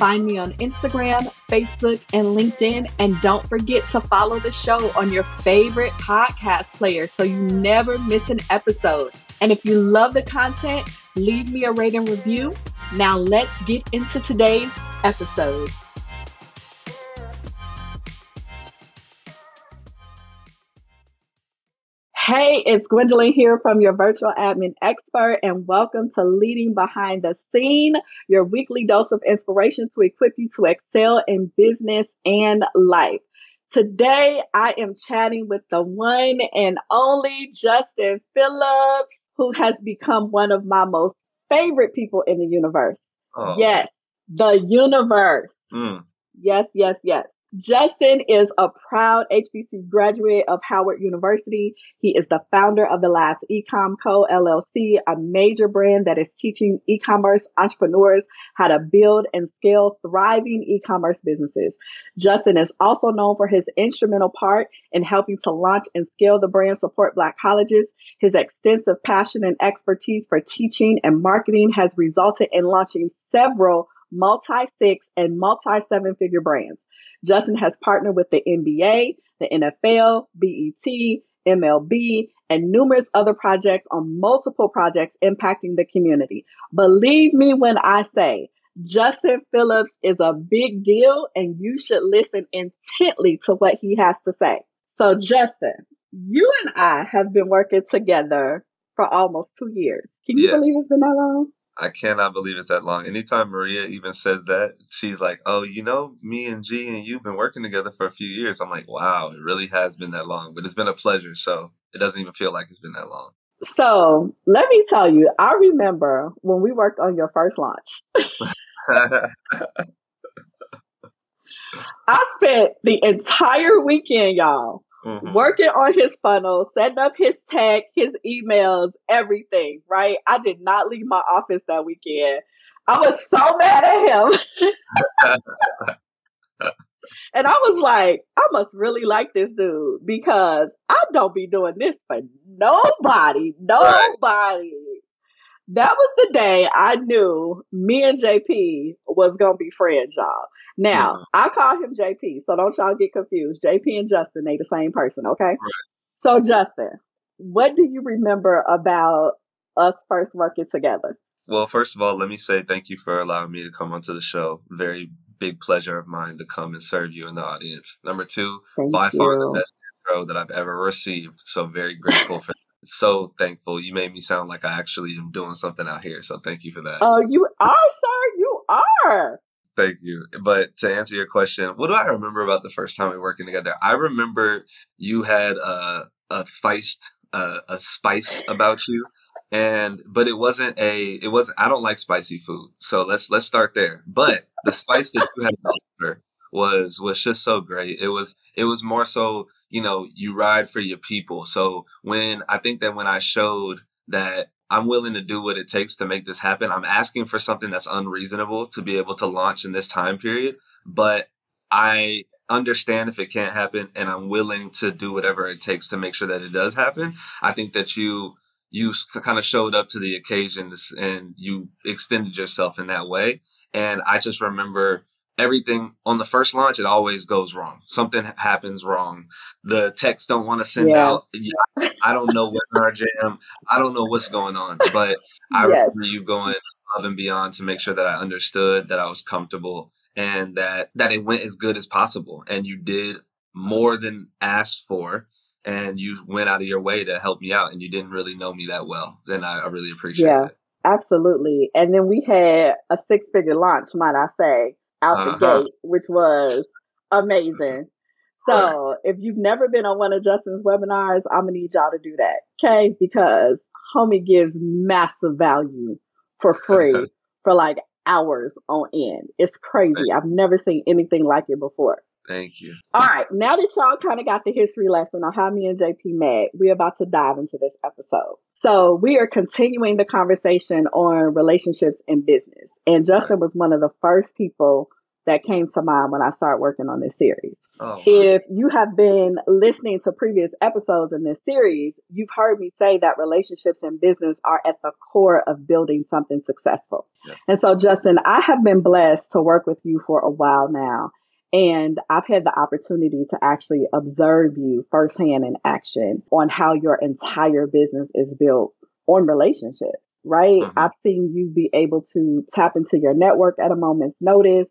Find me on Instagram, Facebook, and LinkedIn. And don't forget to follow the show on your favorite podcast player so you never miss an episode. And if you love the content, leave me a rating review. Now let's get into today's episode. Hey, it's Gwendolyn here from your virtual admin expert, and welcome to Leading Behind the Scene, your weekly dose of inspiration to equip you to excel in business and life. Today, I am chatting with the one and only Justin Phillips, who has become one of my most favorite people in the universe. Oh. Yes, the universe. Mm. Yes, yes, yes. Justin is a proud HBC graduate of Howard University. He is the founder of the Last Ecom Co. LLC, a major brand that is teaching e-commerce entrepreneurs how to build and scale thriving e-commerce businesses. Justin is also known for his instrumental part in helping to launch and scale the brand Support Black Colleges. His extensive passion and expertise for teaching and marketing has resulted in launching several multi six and multi seven figure brands. Justin has partnered with the NBA, the NFL, BET, MLB, and numerous other projects on multiple projects impacting the community. Believe me when I say Justin Phillips is a big deal and you should listen intently to what he has to say. So, Justin, you and I have been working together for almost two years. Can you yes. believe it's been that long? I cannot believe it's that long. Anytime Maria even says that, she's like, "Oh, you know, me and G and you've been working together for a few years." I'm like, "Wow, it really has been that long." But it's been a pleasure, so it doesn't even feel like it's been that long. So let me tell you, I remember when we worked on your first launch. I spent the entire weekend, y'all, Mm-hmm. working on his funnel, setting up his tech, his emails, everything, right? I did not leave my office that weekend. I was so mad at him. and I was like, I must really like this dude because I don't be doing this for nobody. Nobody. That was the day I knew me and JP was gonna be friends, y'all. Now, yeah. I call him JP, so don't y'all get confused. JP and Justin, they the same person, okay? So, Justin, what do you remember about us first working together? Well, first of all, let me say thank you for allowing me to come onto the show. Very big pleasure of mine to come and serve you in the audience. Number two, thank by you. far the best intro that I've ever received. So very grateful for so thankful. You made me sound like I actually am doing something out here. So thank you for that. Oh, you are, sir. You are. Thank you. But to answer your question, what do I remember about the first time we were working together? I remember you had a a feist, a, a spice about you, and but it wasn't a it wasn't. I don't like spicy food, so let's let's start there. But the spice that you had was was just so great. It was it was more so you know you ride for your people. So when I think that when I showed that I'm willing to do what it takes to make this happen. I'm asking for something that's unreasonable to be able to launch in this time period, but I understand if it can't happen and I'm willing to do whatever it takes to make sure that it does happen. I think that you you kind of showed up to the occasion and you extended yourself in that way. And I just remember everything on the first launch, it always goes wrong. Something happens wrong. The texts don't want to send yeah. out. I don't know what our jam. I don't know what's going on. But I yes. remember you going above and beyond to make sure that I understood, that I was comfortable, and that that it went as good as possible. And you did more than asked for. And you went out of your way to help me out, and you didn't really know me that well. Then I, I really appreciate yeah. it. Absolutely. And then we had a six figure launch, might I say out uh-huh. the gate, which was amazing. So if you've never been on one of Justin's webinars, I'm gonna need y'all to do that, okay? Because homie gives massive value for free for like hours on end. It's crazy. I've never seen anything like it before. Thank you. All right. Now that y'all kind of got the history lesson on how me and JP met, we're about to dive into this episode. So we are continuing the conversation on relationships in business. And Justin was one of the first people that came to mind when I started working on this series. Oh. If you have been listening to previous episodes in this series, you've heard me say that relationships in business are at the core of building something successful. Yeah. And so, Justin, I have been blessed to work with you for a while now. And I've had the opportunity to actually observe you firsthand in action on how your entire business is built on relationships, right? Mm-hmm. I've seen you be able to tap into your network at a moment's notice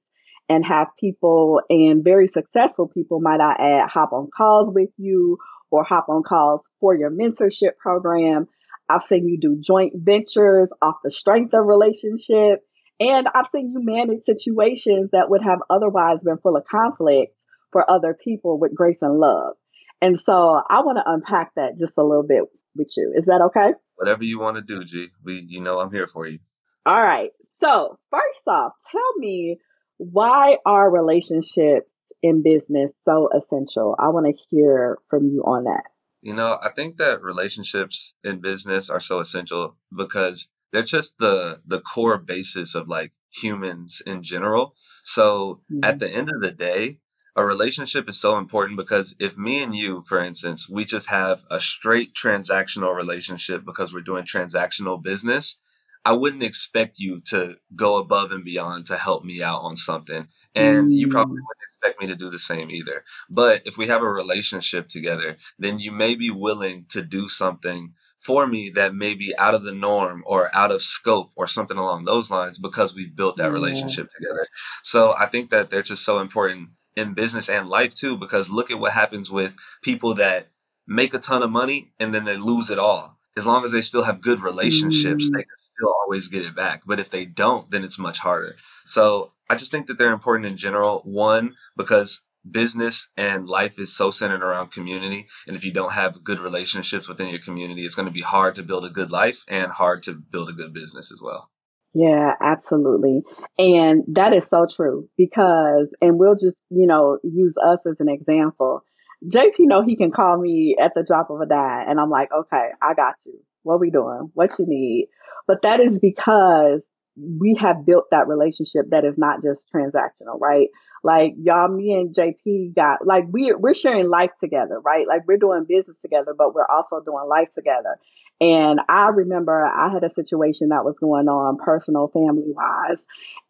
and have people and very successful people, might I add, hop on calls with you or hop on calls for your mentorship program. I've seen you do joint ventures off the strength of relationship. And I've seen you manage situations that would have otherwise been full of conflict for other people with grace and love. And so I want to unpack that just a little bit with you. Is that okay? Whatever you want to do, G. We you know I'm here for you. All right. So, first off, tell me why are relationships in business so essential? I want to hear from you on that. You know, I think that relationships in business are so essential because they're just the the core basis of like humans in general. So mm-hmm. at the end of the day, a relationship is so important because if me and you, for instance, we just have a straight transactional relationship because we're doing transactional business, I wouldn't expect you to go above and beyond to help me out on something. And mm. you probably mm. wouldn't expect me to do the same either. But if we have a relationship together, then you may be willing to do something for me that may be out of the norm or out of scope or something along those lines because we've built that relationship together. So I think that they're just so important in business and life too, because look at what happens with people that make a ton of money and then they lose it all. As long as they still have good relationships, mm. they can still always get it back. But if they don't, then it's much harder. So I just think that they're important in general. One, because business and life is so centered around community. And if you don't have good relationships within your community, it's going to be hard to build a good life and hard to build a good business as well. Yeah, absolutely. And that is so true because, and we'll just, you know, use us as an example. JP know he can call me at the drop of a dime and I'm like, okay, I got you. What we doing? What you need? But that is because we have built that relationship that is not just transactional, right? Like y'all, me and JP got like we we're sharing life together, right? Like we're doing business together, but we're also doing life together. And I remember I had a situation that was going on personal, family wise,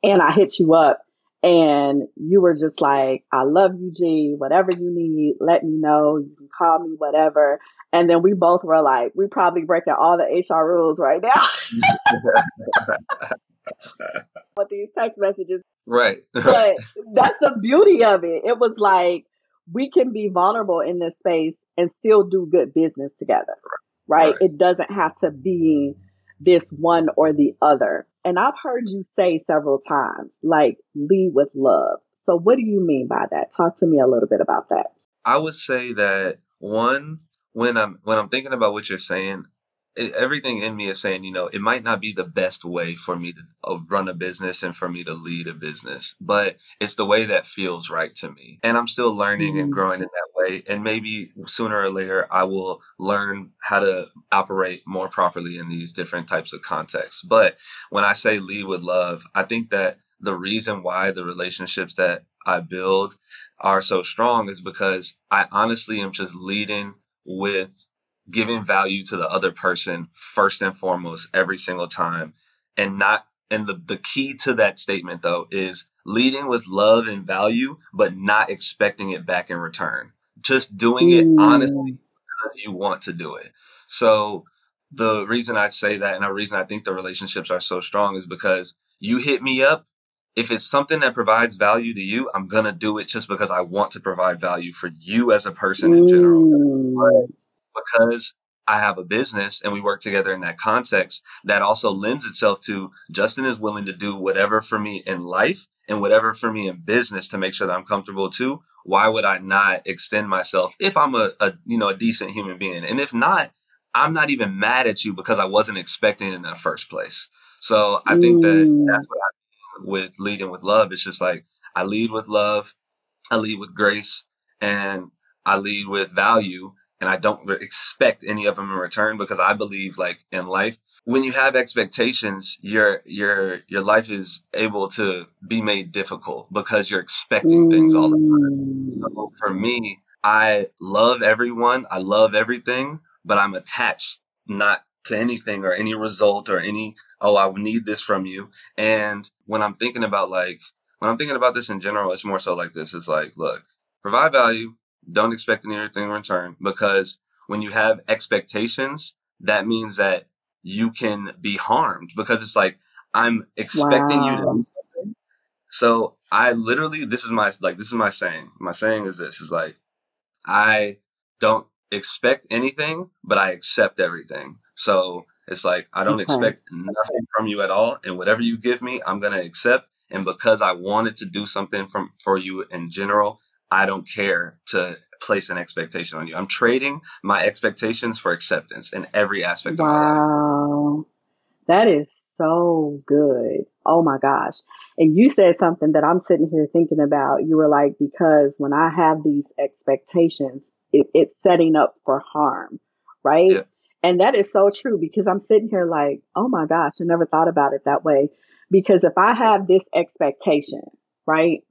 and I hit you up and you were just like, I love you, G. Whatever you need, let me know. You can call me, whatever. And then we both were like, we probably breaking all the HR rules right now. with these text messages. Right. but that's the beauty of it. It was like we can be vulnerable in this space and still do good business together. Right? right. It doesn't have to be this one or the other. And I've heard you say several times, like, lead with love. So, what do you mean by that? Talk to me a little bit about that. I would say that one, when I'm when I'm thinking about what you're saying, it, everything in me is saying, you know, it might not be the best way for me to uh, run a business and for me to lead a business, but it's the way that feels right to me. And I'm still learning mm-hmm. and growing in that way. And maybe sooner or later, I will learn how to operate more properly in these different types of contexts. But when I say lead with love, I think that the reason why the relationships that I build are so strong is because I honestly am just leading with giving value to the other person first and foremost every single time. And not and the, the key to that statement though is leading with love and value but not expecting it back in return. Just doing it mm. honestly because you want to do it. So the reason i say that and the reason i think the relationships are so strong is because you hit me up. If it's something that provides value to you i'm gonna do it just because i want to provide value for you as a person in general. Mm. But because I have a business and we work together in that context, that also lends itself to Justin is willing to do whatever for me in life and whatever for me in business to make sure that I'm comfortable too. Why would I not extend myself if I'm a, a you know a decent human being? And if not, I'm not even mad at you because I wasn't expecting in the first place. So I think that that's what I mean with leading with love. It's just like I lead with love. I lead with grace and I lead with value and I don't expect any of them in return because I believe like in life when you have expectations your your your life is able to be made difficult because you're expecting things all the time. So for me, I love everyone, I love everything, but I'm attached not to anything or any result or any oh I need this from you. And when I'm thinking about like when I'm thinking about this in general, it's more so like this. It's like, look, provide value, don't expect anything in return because when you have expectations, that means that you can be harmed because it's like I'm expecting wow. you to do something. so I literally this is my like this is my saying. My saying is this is like I don't expect anything, but I accept everything. So it's like I don't okay. expect nothing from you at all, and whatever you give me, I'm gonna accept. And because I wanted to do something from for you in general, I don't care to place an expectation on you. I'm trading my expectations for acceptance in every aspect wow. of my life. Wow. That is so good. Oh my gosh. And you said something that I'm sitting here thinking about. You were like, because when I have these expectations, it, it's setting up for harm, right? Yeah. And that is so true because I'm sitting here like, oh my gosh, I never thought about it that way. Because if I have this expectation, right,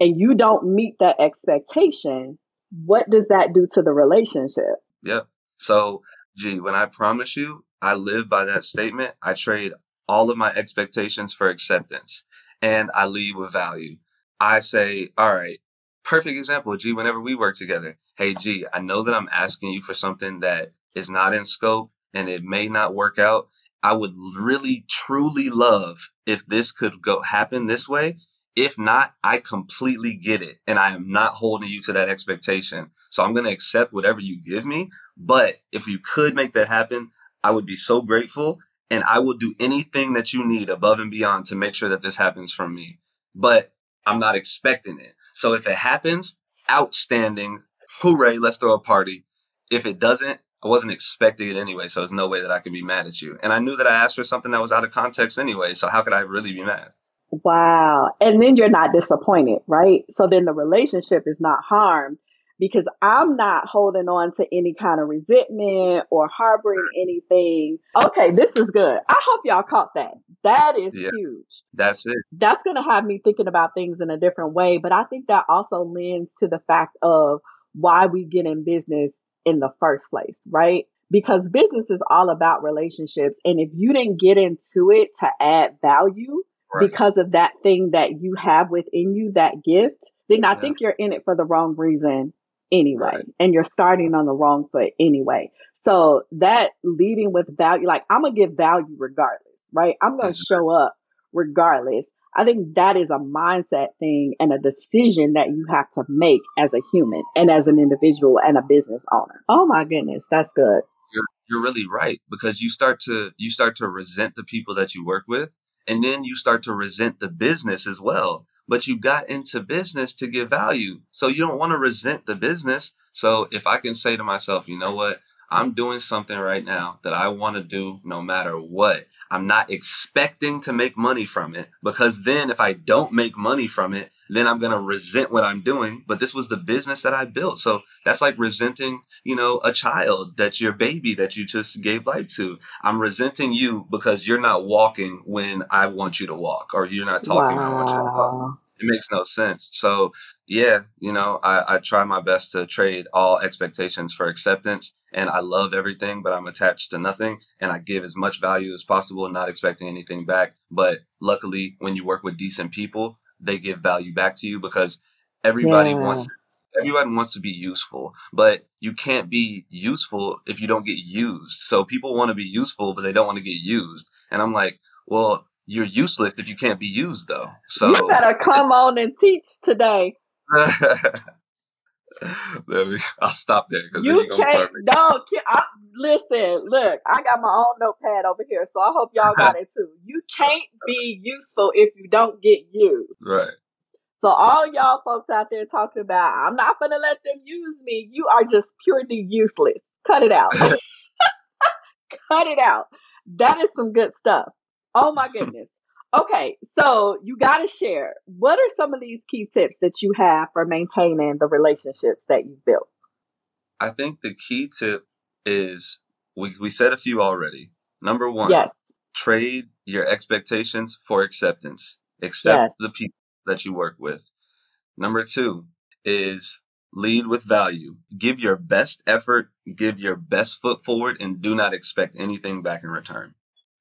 and you don't meet that expectation, what does that do to the relationship? Yeah. So, gee, when I promise you, I live by that statement. I trade all of my expectations for acceptance and I leave with value. I say, all right, perfect example, G, whenever we work together. Hey, G, I know that I'm asking you for something that is not in scope and it may not work out. I would really truly love if this could go happen this way. If not, I completely get it. And I am not holding you to that expectation. So I'm going to accept whatever you give me. But if you could make that happen, I would be so grateful. And I will do anything that you need above and beyond to make sure that this happens from me. But I'm not expecting it. So if it happens, outstanding. Hooray, let's throw a party. If it doesn't, I wasn't expecting it anyway, so there's no way that I could be mad at you. And I knew that I asked for something that was out of context anyway, so how could I really be mad? Wow. And then you're not disappointed, right? So then the relationship is not harmed because I'm not holding on to any kind of resentment or harboring anything. Okay, this is good. I hope y'all caught that. That is yeah, huge. That's it. That's going to have me thinking about things in a different way. But I think that also lends to the fact of why we get in business in the first place, right? Because business is all about relationships. And if you didn't get into it to add value, right. because of that thing that you have within you, that gift, then I think you're in it for the wrong reason anyway. Right. And you're starting on the wrong foot anyway. So that leading with value, like I'm going to give value regardless, right? I'm going to show up regardless. I think that is a mindset thing and a decision that you have to make as a human and as an individual and a business owner. Oh my goodness, that's good. You're you're really right because you start to you start to resent the people that you work with and then you start to resent the business as well. But you got into business to give value. So you don't want to resent the business. So if I can say to myself, you know what? I'm doing something right now that I want to do no matter what. I'm not expecting to make money from it because then if I don't make money from it, then I'm going to resent what I'm doing. But this was the business that I built. So that's like resenting, you know, a child that's your baby that you just gave life to. I'm resenting you because you're not walking when I want you to walk or you're not talking wow. when I want you to talk it makes no sense. So yeah, you know, I, I try my best to trade all expectations for acceptance and I love everything, but I'm attached to nothing and I give as much value as possible, not expecting anything back. But luckily when you work with decent people, they give value back to you because everybody yeah. wants everyone wants to be useful, but you can't be useful if you don't get used. So people want to be useful, but they don't want to get used. And I'm like, well, you're useless if you can't be used though. So you better come on and teach today. I'll stop there because you can't. No, I, listen. Look, I got my own notepad over here, so I hope y'all got it too. You can't be useful if you don't get used. Right. So all y'all folks out there talking about, I'm not gonna let them use me. You are just purely useless. Cut it out. Cut it out. That is some good stuff. Oh my goodness. Okay, so you got to share. What are some of these key tips that you have for maintaining the relationships that you've built? I think the key tip is we, we said a few already. Number one, Yes, trade your expectations for acceptance. Accept yes, the people that you work with. Number two is lead with value. Give your best effort, give your best foot forward, and do not expect anything back in return,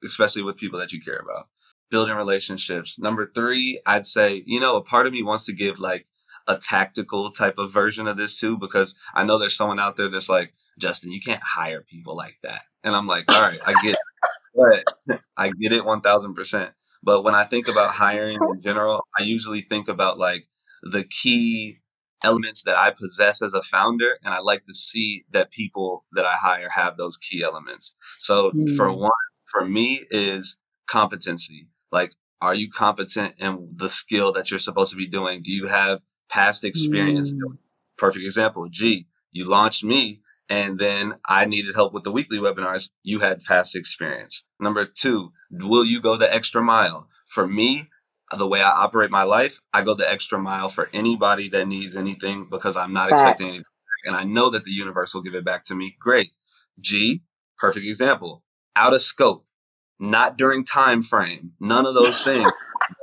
especially with people that you care about. Building relationships. Number three, I'd say, you know, a part of me wants to give like a tactical type of version of this too, because I know there's someone out there that's like, Justin, you can't hire people like that. And I'm like, all right, I get it. But I get it 1000%. But when I think about hiring in general, I usually think about like the key elements that I possess as a founder. And I like to see that people that I hire have those key elements. So for mm, one, for me is competency. Like, are you competent in the skill that you're supposed to be doing? Do you have past experience? mm, Perfect example. G, you launched me and then I needed help with the weekly webinars. You had past experience. Number two, will you go the extra mile? For me, the way I operate my life, I go the extra mile for anybody that needs anything because I'm not facts. expecting anything. And I know that the universe will give it back to me. Great. G, perfect example. Out of scope, not during time frame, none of those things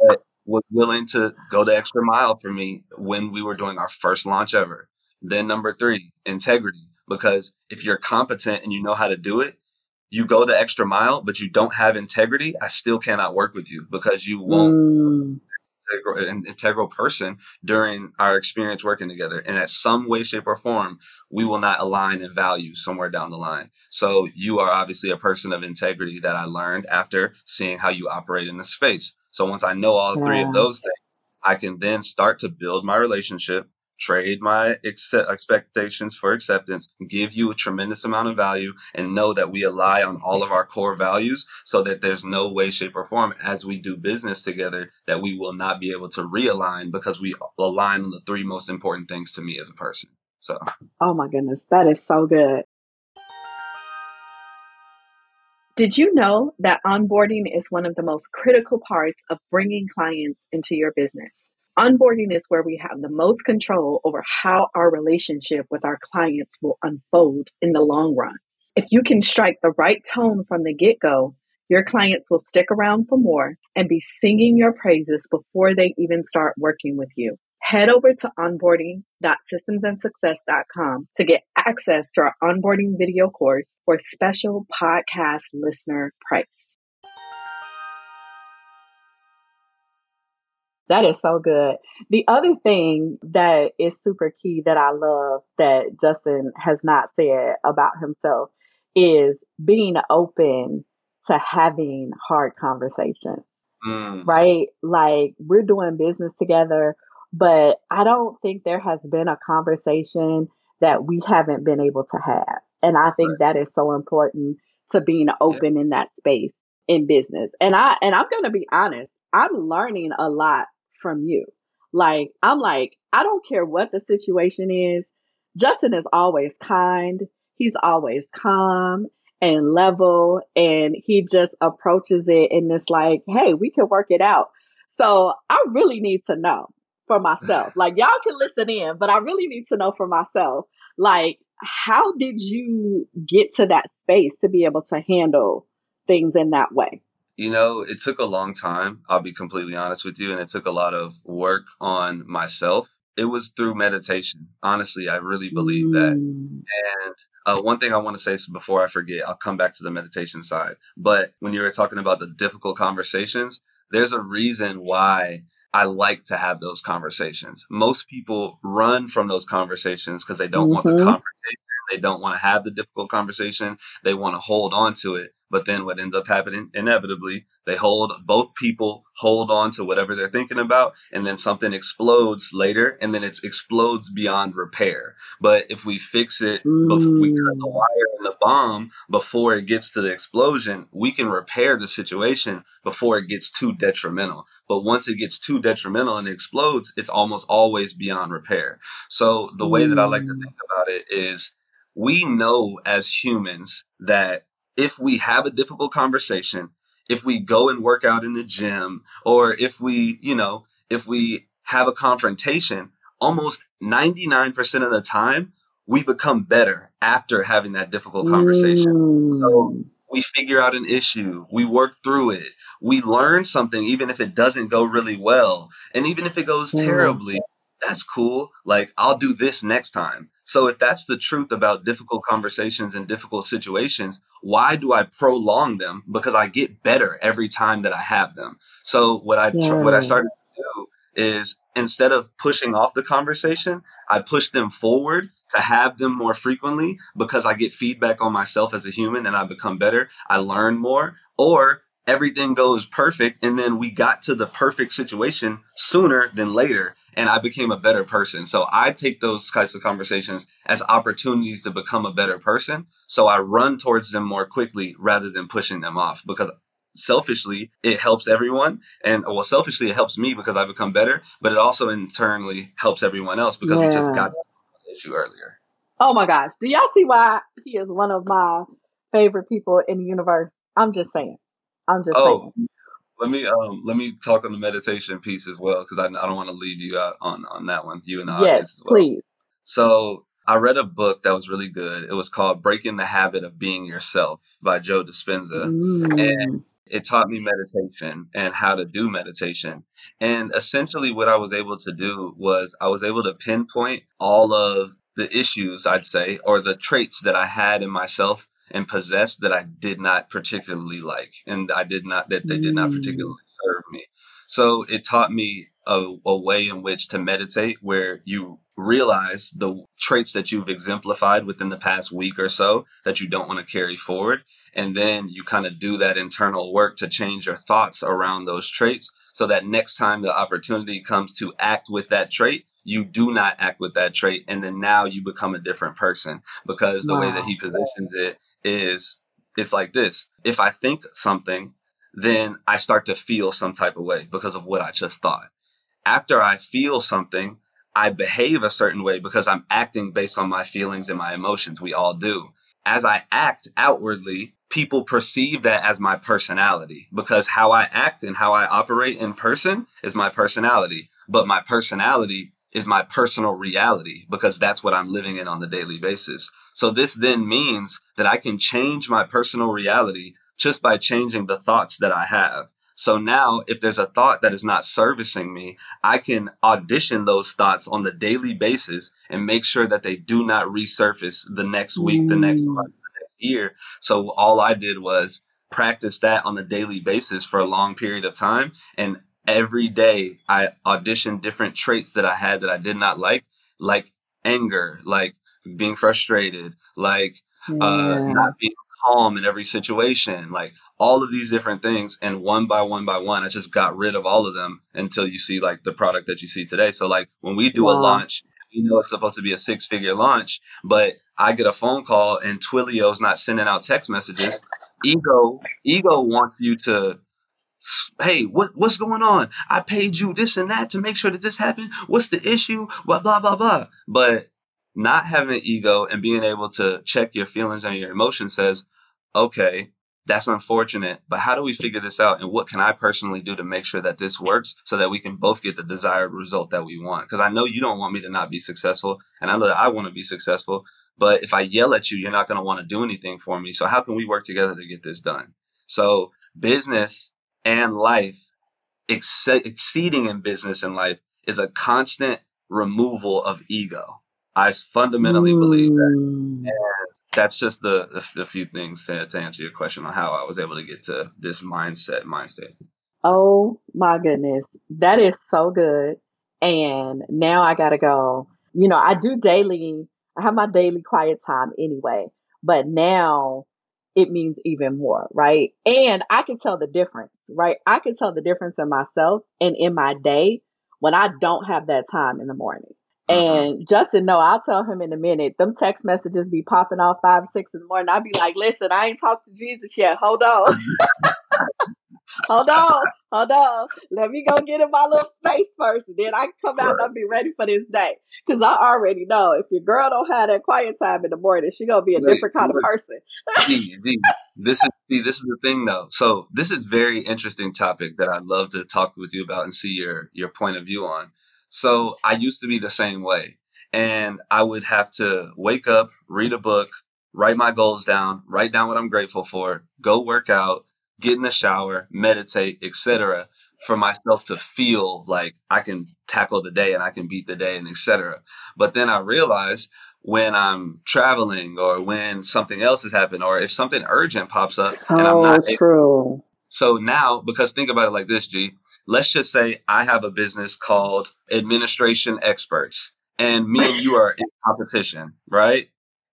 but was willing to go the extra mile for me when we were doing our first launch ever. Then number three, integrity. Because if you're competent and you know how to do it, you go the extra mile, but you don't have integrity, I still cannot work with you because you won't Mm, integral, an integral person during our experience working together. And at some way, shape, or form, we will not align in value somewhere down the line. So you are obviously a person of integrity that I learned after seeing how you operate in the space. So once I know all three of those things, I can then start to build my relationship, trade my expectations for acceptance, give you a tremendous amount of value, and know that we ally on all of our core values so that there's no way, shape, or form as we do business together that we will not be able to realign because we align on the three most important things to me as a person. So, Oh my goodness, that is so good. Did you know that onboarding is one of the most critical parts of bringing clients into your business? Onboarding is where we have the most control over how our relationship with our clients will unfold in the long run. If you can strike the right tone from the get go, your clients will stick around for more and be singing your praises before they even start working with you. Head over to onboarding.systemsandsuccess.com to get access to our onboarding video course for special podcast listener price. That is so good. The other thing that is super key that I love that Justin has not said about himself is being open to having hard conversations mm, right? Like we're doing business together, but I don't think there has been a conversation that we haven't been able to have. And I right. think that is so important to being Yeah. open in that space in business. And I and I'm going to be honest, I'm learning a lot from you. Like I'm like I don't care what the situation is. Justin is always kind. He's always calm and level and he just approaches it and it's like, hey, we can work it out. So I really need to know for myself. Like y'all can listen in, but I really need to know for myself. Like, how did you get to that space to be able to handle things in that way? You know, it took a long time. I'll be completely honest with you. And it took a lot of work on myself. It was through meditation. Honestly, I really believe that. Mm, And uh, one thing I want to say so before I forget, I'll come back to the meditation side. But when you were talking about the difficult conversations, there's a reason why I like to have those conversations. Most people run from those conversations because they don't want the mm-hmm. confrontation. They don't want to have the difficult conversation. They want to hold on to it. But then what ends up happening inevitably, they hold both people hold on to whatever they're thinking about, and then something explodes later, and then it explodes beyond repair. But if we fix it, bef- we cut the Mm, wire and the bomb before it gets to the explosion, we can repair the situation before it gets too detrimental. But once it gets too detrimental and it explodes, it's almost always beyond repair. So the way that I like to mm, think about it is we know as humans that if we have a difficult conversation if we go and work out in the gym or if we, you know, if we have a confrontation, almost 99% of the time, we become better after having that difficult conversation. Mm. So we figure out an issue, we work through it, we learn something, even if it doesn't go really well. And even if it goes mm. terribly, that's cool. Like, I'll do this next time. So, if that's the truth about difficult conversations and difficult situations, why do I prolong them? Because I get better every time that I have them. So, what I yeah. what I started to do is instead of pushing off the conversation, I push them forward to have them more frequently because I get feedback on myself as a human and I become better. I learn more. Or everything goes perfect and then we got to the perfect situation sooner than later and i became a better person. So i take those types of conversations as opportunities to become a better person. So i run towards them more quickly rather than pushing them off because selfishly it helps everyone and well selfishly it helps me because i become better but it also internally helps everyone else because yeah. we just got the issue earlier. Oh my gosh. Do y'all see why he is one of my favorite people in the universe? I'm just saying I'm just oh, saying. Let me um let me talk on the meditation piece as well because I, I don't want to leave you out on on that one. You and the yes, well. please. So I read a book that was really good. It was called Breaking the Habit of Being Yourself by Joe Dispenza. Mm. And it taught me meditation and how to do meditation. And essentially, what I was able to do was I was able to pinpoint all of the issues, I'd say, or the traits that I had in myself and possessed that I did not particularly like, and I did not that they did not mm. particularly serve me. So it taught me a, a way in which to meditate, where you realize the traits that you've exemplified within the past week or so that you don't want to carry forward, and then you kind of do that internal work to change your thoughts around those traits, so that next time the opportunity comes to act with that trait, you do not act with that trait and then now you become a different person because the wow. way that he positions it is it's like this. If I think something, then I start to feel some type of way because of what I just thought. After I feel something, I behave a certain way because I'm acting based on my feelings and my emotions. We all do. As I act outwardly, people perceive that as my personality because how I act and how I operate in person is my personality. But my personality is my personal reality because that's what I'm living in on the daily basis. So this then means that I can change my personal reality just by changing the thoughts that I have. So now if there's a thought that is not servicing me, I can audition those thoughts on the daily basis and make sure that they do not resurface the next week, the next mm. month, the next year. So all I did was practice that on a daily basis for a long period of time and every day I auditioned different traits that I had that I did not like, like anger, like being frustrated, like uh, yeah. uh, not being calm in every situation, like all of these different things. And one by one by one, I just got rid of all of them until you see like the product that you see today. So like when we do wow. a launch, you know it's supposed to be a six figure launch, but I get a phone call and Twilio's not sending out text messages. Ego, ego wants you to hey, what what's going on? I paid you this and that to make sure that this happened. What's the issue? Blah blah blah blah. But not having ego and being able to check your feelings and your emotions says, okay, that's unfortunate, but how do we figure this out? And what can I personally do to make sure that this works so that we can both get the desired result that we want? Because I know you don't want me to not be successful, and I know that I want to be successful. But if I yell at you, you're not going to want to do anything for me. So how can we work together to get this done? So business and life, ex- exceeding in business and life, is a constant removal of ego. I fundamentally mm. believe that. And that's just the, the, the few things to, to answer your question on how I was able to get to this mindset, mind state. Oh my goodness. That is so good. And now I got to go. You know, I do daily, I have my daily quiet time anyway, but now it means even more, right? And I can tell the difference, right? I can tell the difference in myself and in my day when I don't have that time in the morning. Uh-huh. And Justin, no, I'll tell him in a minute. Them text messages be popping off five, six in the morning. I'll be like, listen, I ain't talked to Jesus yet. Hold on. hold on, hold on. Let me go get in my little space first, and then I can come out and I'll be ready for this day. Because I already know if your girl don't have that quiet time in the morning, she gonna be a different kind of person. This is see, this is the thing though. So this is very interesting topic that I'd love to talk with you about and see your your point of view on. So I used to be the same way. And I would have to wake up, read a book, write my goals down, write down what I'm grateful for, go work out, get in the shower, meditate, etc. for myself to feel like I can tackle the day and I can beat the day and etc. But then I realized when I'm traveling or when something else has happened or if something urgent pops up and I'm not oh, true. So now, because think about it like this, G, let's just say I have a business called Administration Experts and me and you are in competition, right?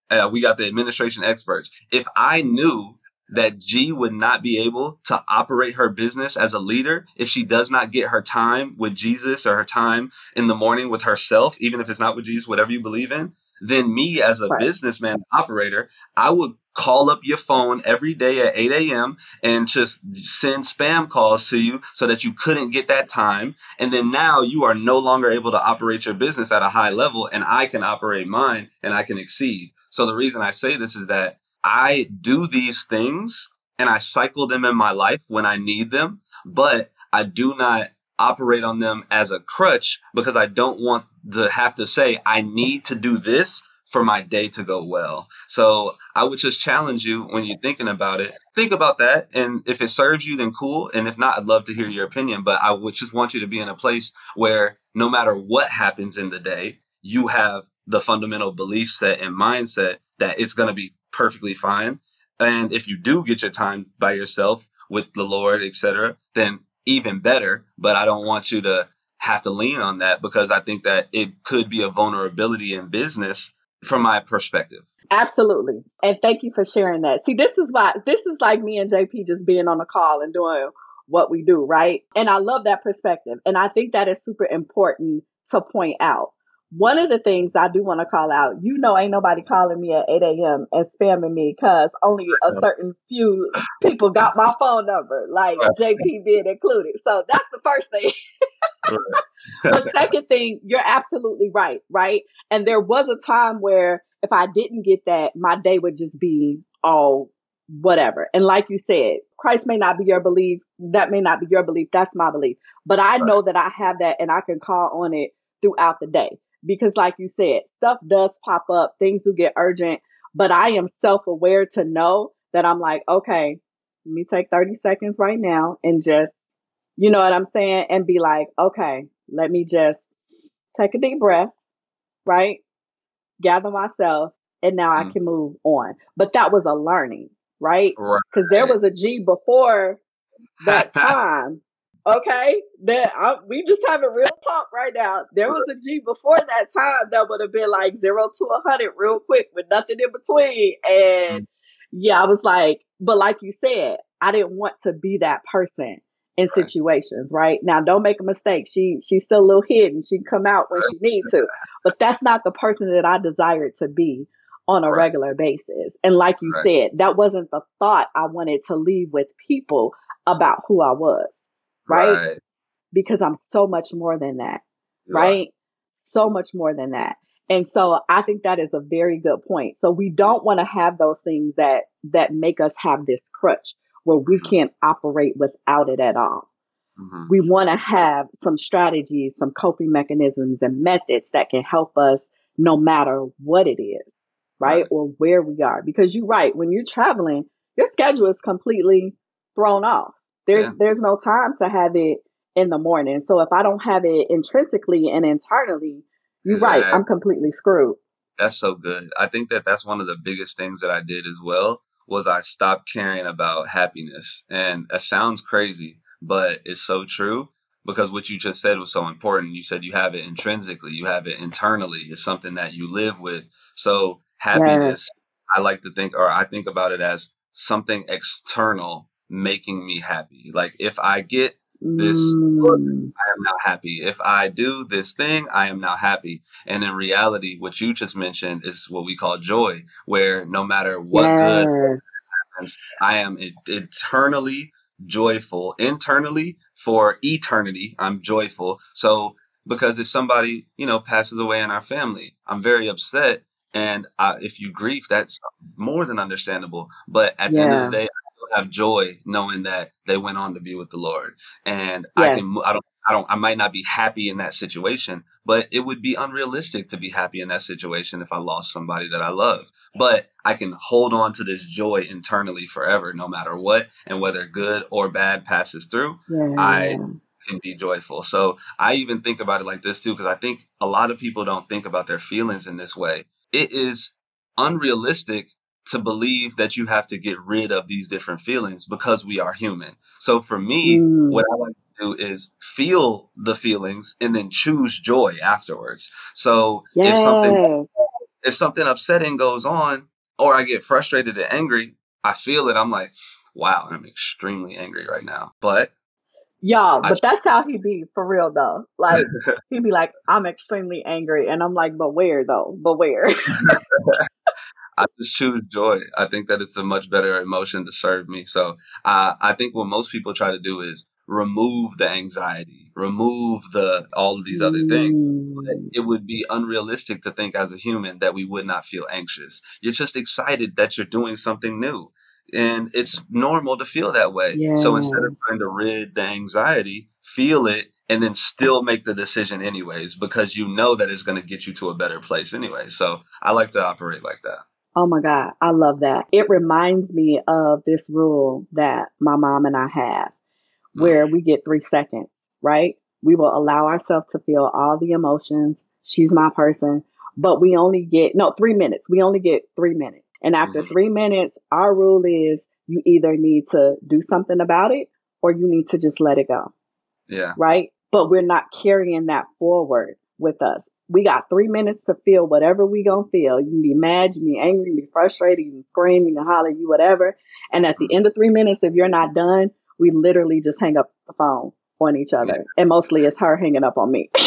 Uh, we got the administration experts. If I knew that G would not be able to operate her business as a leader if she does not get her time with Jesus or her time in the morning with herself, even if it's not with Jesus, whatever you believe in, then me as a right. businessman operator, I would call up your phone every day at 8 a.m. and just send spam calls to you so that you couldn't get that time. And then now you are no longer able to operate your business at a high level and I can operate mine and I can exceed. So the reason I say this is that I do these things and I cycle them in my life when I need them, but I do not operate on them as a crutch because I don't want to have to say, I need to do this for my day to go well. So I would just challenge you when you're thinking about it, think about that. And if it serves you, then cool. And if not, I'd love to hear your opinion. But I would just want you to be in a place where no matter what happens in the day, you have the fundamental belief set and mindset that it's going to be perfectly fine. And if you do get your time by yourself with the Lord, etc., then even better. But I don't want you to have to lean on that because I think that it could be a vulnerability in business from my perspective. Absolutely. And thank you for sharing that. See, this is why this is like me and JP just being on a call and doing what we do, right? And I love that perspective. And I think that is super important to point out. One of the things I do want to call out, you know, ain't nobody calling me at 8 a.m. and spamming me because only a certain few people got my phone number, like JP being included. So that's the first thing. the second thing, you're absolutely right, right? And there was a time where if I didn't get that, my day would just be all whatever. And like you said, Christ may not be your belief. That may not be your belief. That's my belief. But I know that I have that and I can call on it throughout the day because like you said, stuff does pop up, things do get urgent, but I am self-aware to know that I'm like, okay, let me take 30 seconds right now and just, you know what I'm saying? And be like, okay, let me just take a deep breath, right? Gather myself, and now I mm. can move on. But that was a learning, right? Because right. there was a G before that time Okay, that we just having real talk right now. There was a G before that time that would have been like zero to a hundred real quick with nothing in between. And mm. yeah, I was like, but like you said, I didn't want to be that person in right. situations, right? Now don't make a mistake. She she's still a little hidden. She can come out when she needs to. But that's not the person that I desired to be on a right. regular basis. And like you right. said, that wasn't the thought I wanted to leave with people about who I was right? Because I'm so much more than that, right. right? So much more than that. And so I think that is a very good point. So we don't want to have those things that that make us have this crutch where we can't operate without it at all. Mm-hmm. We want to have some strategies, some coping mechanisms and methods that can help us no matter what it is, right? right? Or where we are. Because you're right, when you're traveling, your schedule is completely thrown off. There's yeah. there's no time to have it in the morning. So if I don't have it intrinsically and internally, you're exactly. right. I'm completely screwed. That's so good. I think that that's one of the biggest things that I did as well was I stopped caring about happiness. And that sounds crazy, but it's so true because what you just said was so important. You said you have it intrinsically, you have it internally. It's something that you live with. So happiness. I like to think, or I think about it as something external making me happy. Like if I get this book, mm. I am now happy. If I do this thing, I am now happy. And in reality, what you just mentioned is what we call joy, where no matter what yes. good happens, I am eternally joyful internally for eternity. I'm joyful. So because if somebody, you know, passes away in our family, I'm very upset. And I, if you grieve, that's more than understandable. But at the end of the day, have joy knowing that they went on to be with the Lord. And I can, I don't, I don't, I might not be happy in that situation, but it would be unrealistic to be happy in that situation if I lost somebody that I love. But I can hold on to this joy internally forever, no matter what, and whether good or bad passes through. Yeah. I can be joyful. So I even think about it like this too, because I think a lot of people don't think about their feelings in this way. It is unrealistic to believe that you have to get rid of these different feelings because we are human. So for me, mm. what I like to do is feel the feelings and then choose joy afterwards. So yes. if something if something upsetting goes on or I get frustrated and angry, I feel it. I'm like, wow, I'm extremely angry right now. But Y'all, but that's how he be for real though. Like he'd be like, I'm extremely angry, and I'm like, but where though? But where? I just choose joy. I think that it's a much better emotion to serve me. So uh, I think what most people try to do is remove the anxiety, remove the all of these other things. Mm. It would be unrealistic to think as a human that we would not feel anxious. You're just excited that you're doing something new and it's normal to feel that way. Yeah. So instead of trying to rid the anxiety, feel it and then still make the decision anyways because you know that it's going to get you to a better place anyway. So I like to operate like that. Oh my God, I love that. It reminds me of this rule that my mom and I have where mm. we get three seconds, right? We will allow ourselves to feel all the emotions. She's my person, but we only get, no, three minutes. We only get three minutes. And after mm-hmm. three minutes, our rule is you either need to do something about it or you need to just let it go. Yeah. Right. But we're not carrying that forward with us. We got three minutes to feel whatever we gonna feel. You can be mad, you can be angry, you can be frustrated, you can scream, you can holler, you whatever. And at the end of three minutes, if you're not done, we literally just hang up the phone on each other. And mostly it's her hanging up on me.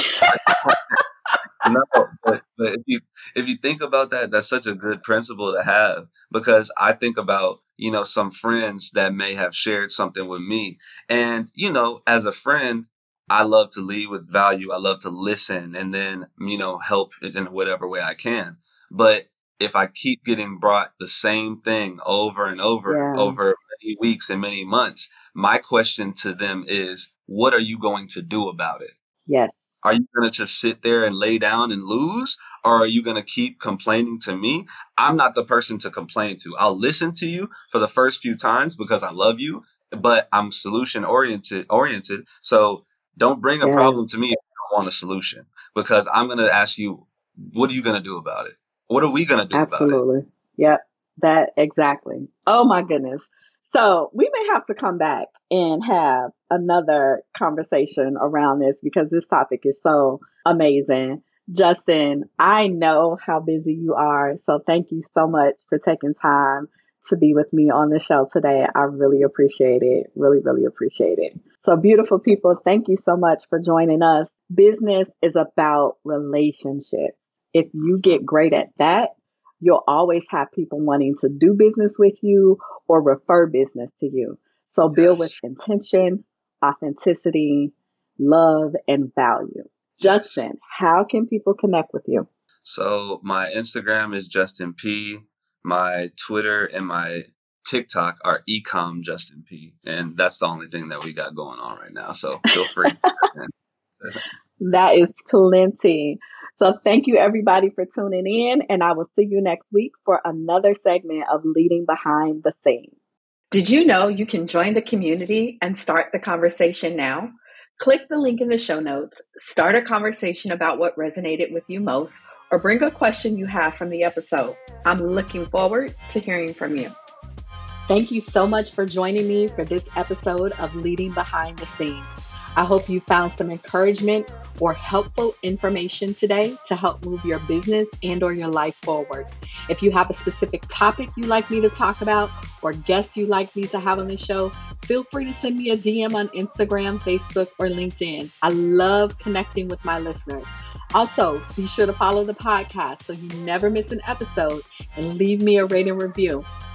no, but, but if you if you think about that, that's such a good principle to have because I think about you know some friends that may have shared something with me, and you know as a friend, I love to lead with value. I love to listen and then you know help in whatever way I can. But if I keep getting brought the same thing over and over yeah. over many weeks and many months, my question to them is, what are you going to do about it? Yes. Are you going to just sit there and lay down and lose? Or are you going to keep complaining to me? I'm not the person to complain to. I'll listen to you for the first few times because I love you, but I'm solution oriented oriented. So don't bring a yeah. problem to me if you don't want a solution because I'm going to ask you, what are you going to do about it? What are we going to do Absolutely. about it? Absolutely. Yep. That exactly. Oh my goodness. So we may have to come back and have another conversation around this because this topic is so amazing. Justin, I know how busy you are. So thank you so much for taking time to be with me on the show today. I really appreciate it. Really, really appreciate it. So, beautiful people, thank you so much for joining us. Business is about relationships. If you get great at that, you'll always have people wanting to do business with you or refer business to you. So build with intention, authenticity, love, and value. Justin, how can people connect with you? So my Instagram is Justin P. My Twitter and my TikTok are ecom Justin P. And that's the only thing that we got going on right now. So feel free. that is plenty. So thank you everybody for tuning in, and I will see you next week for another segment of Leading Behind the Scenes. Did you know you can join the community and start the conversation now? Click the link in the show notes, start a conversation about what resonated with you most, or bring a question you have from the episode. I'm looking forward to hearing from you. Thank you so much for joining me for this episode of Leading Behind the Scenes. I hope you found some encouragement or helpful information today to help move your business and or your life forward. If you have a specific topic you'd like me to talk about or guests you'd like me to have on the show, feel free to send me a DM on Instagram, Facebook, or LinkedIn. I love connecting with my listeners. Also, be sure to follow the podcast so you never miss an episode and leave me a rating review.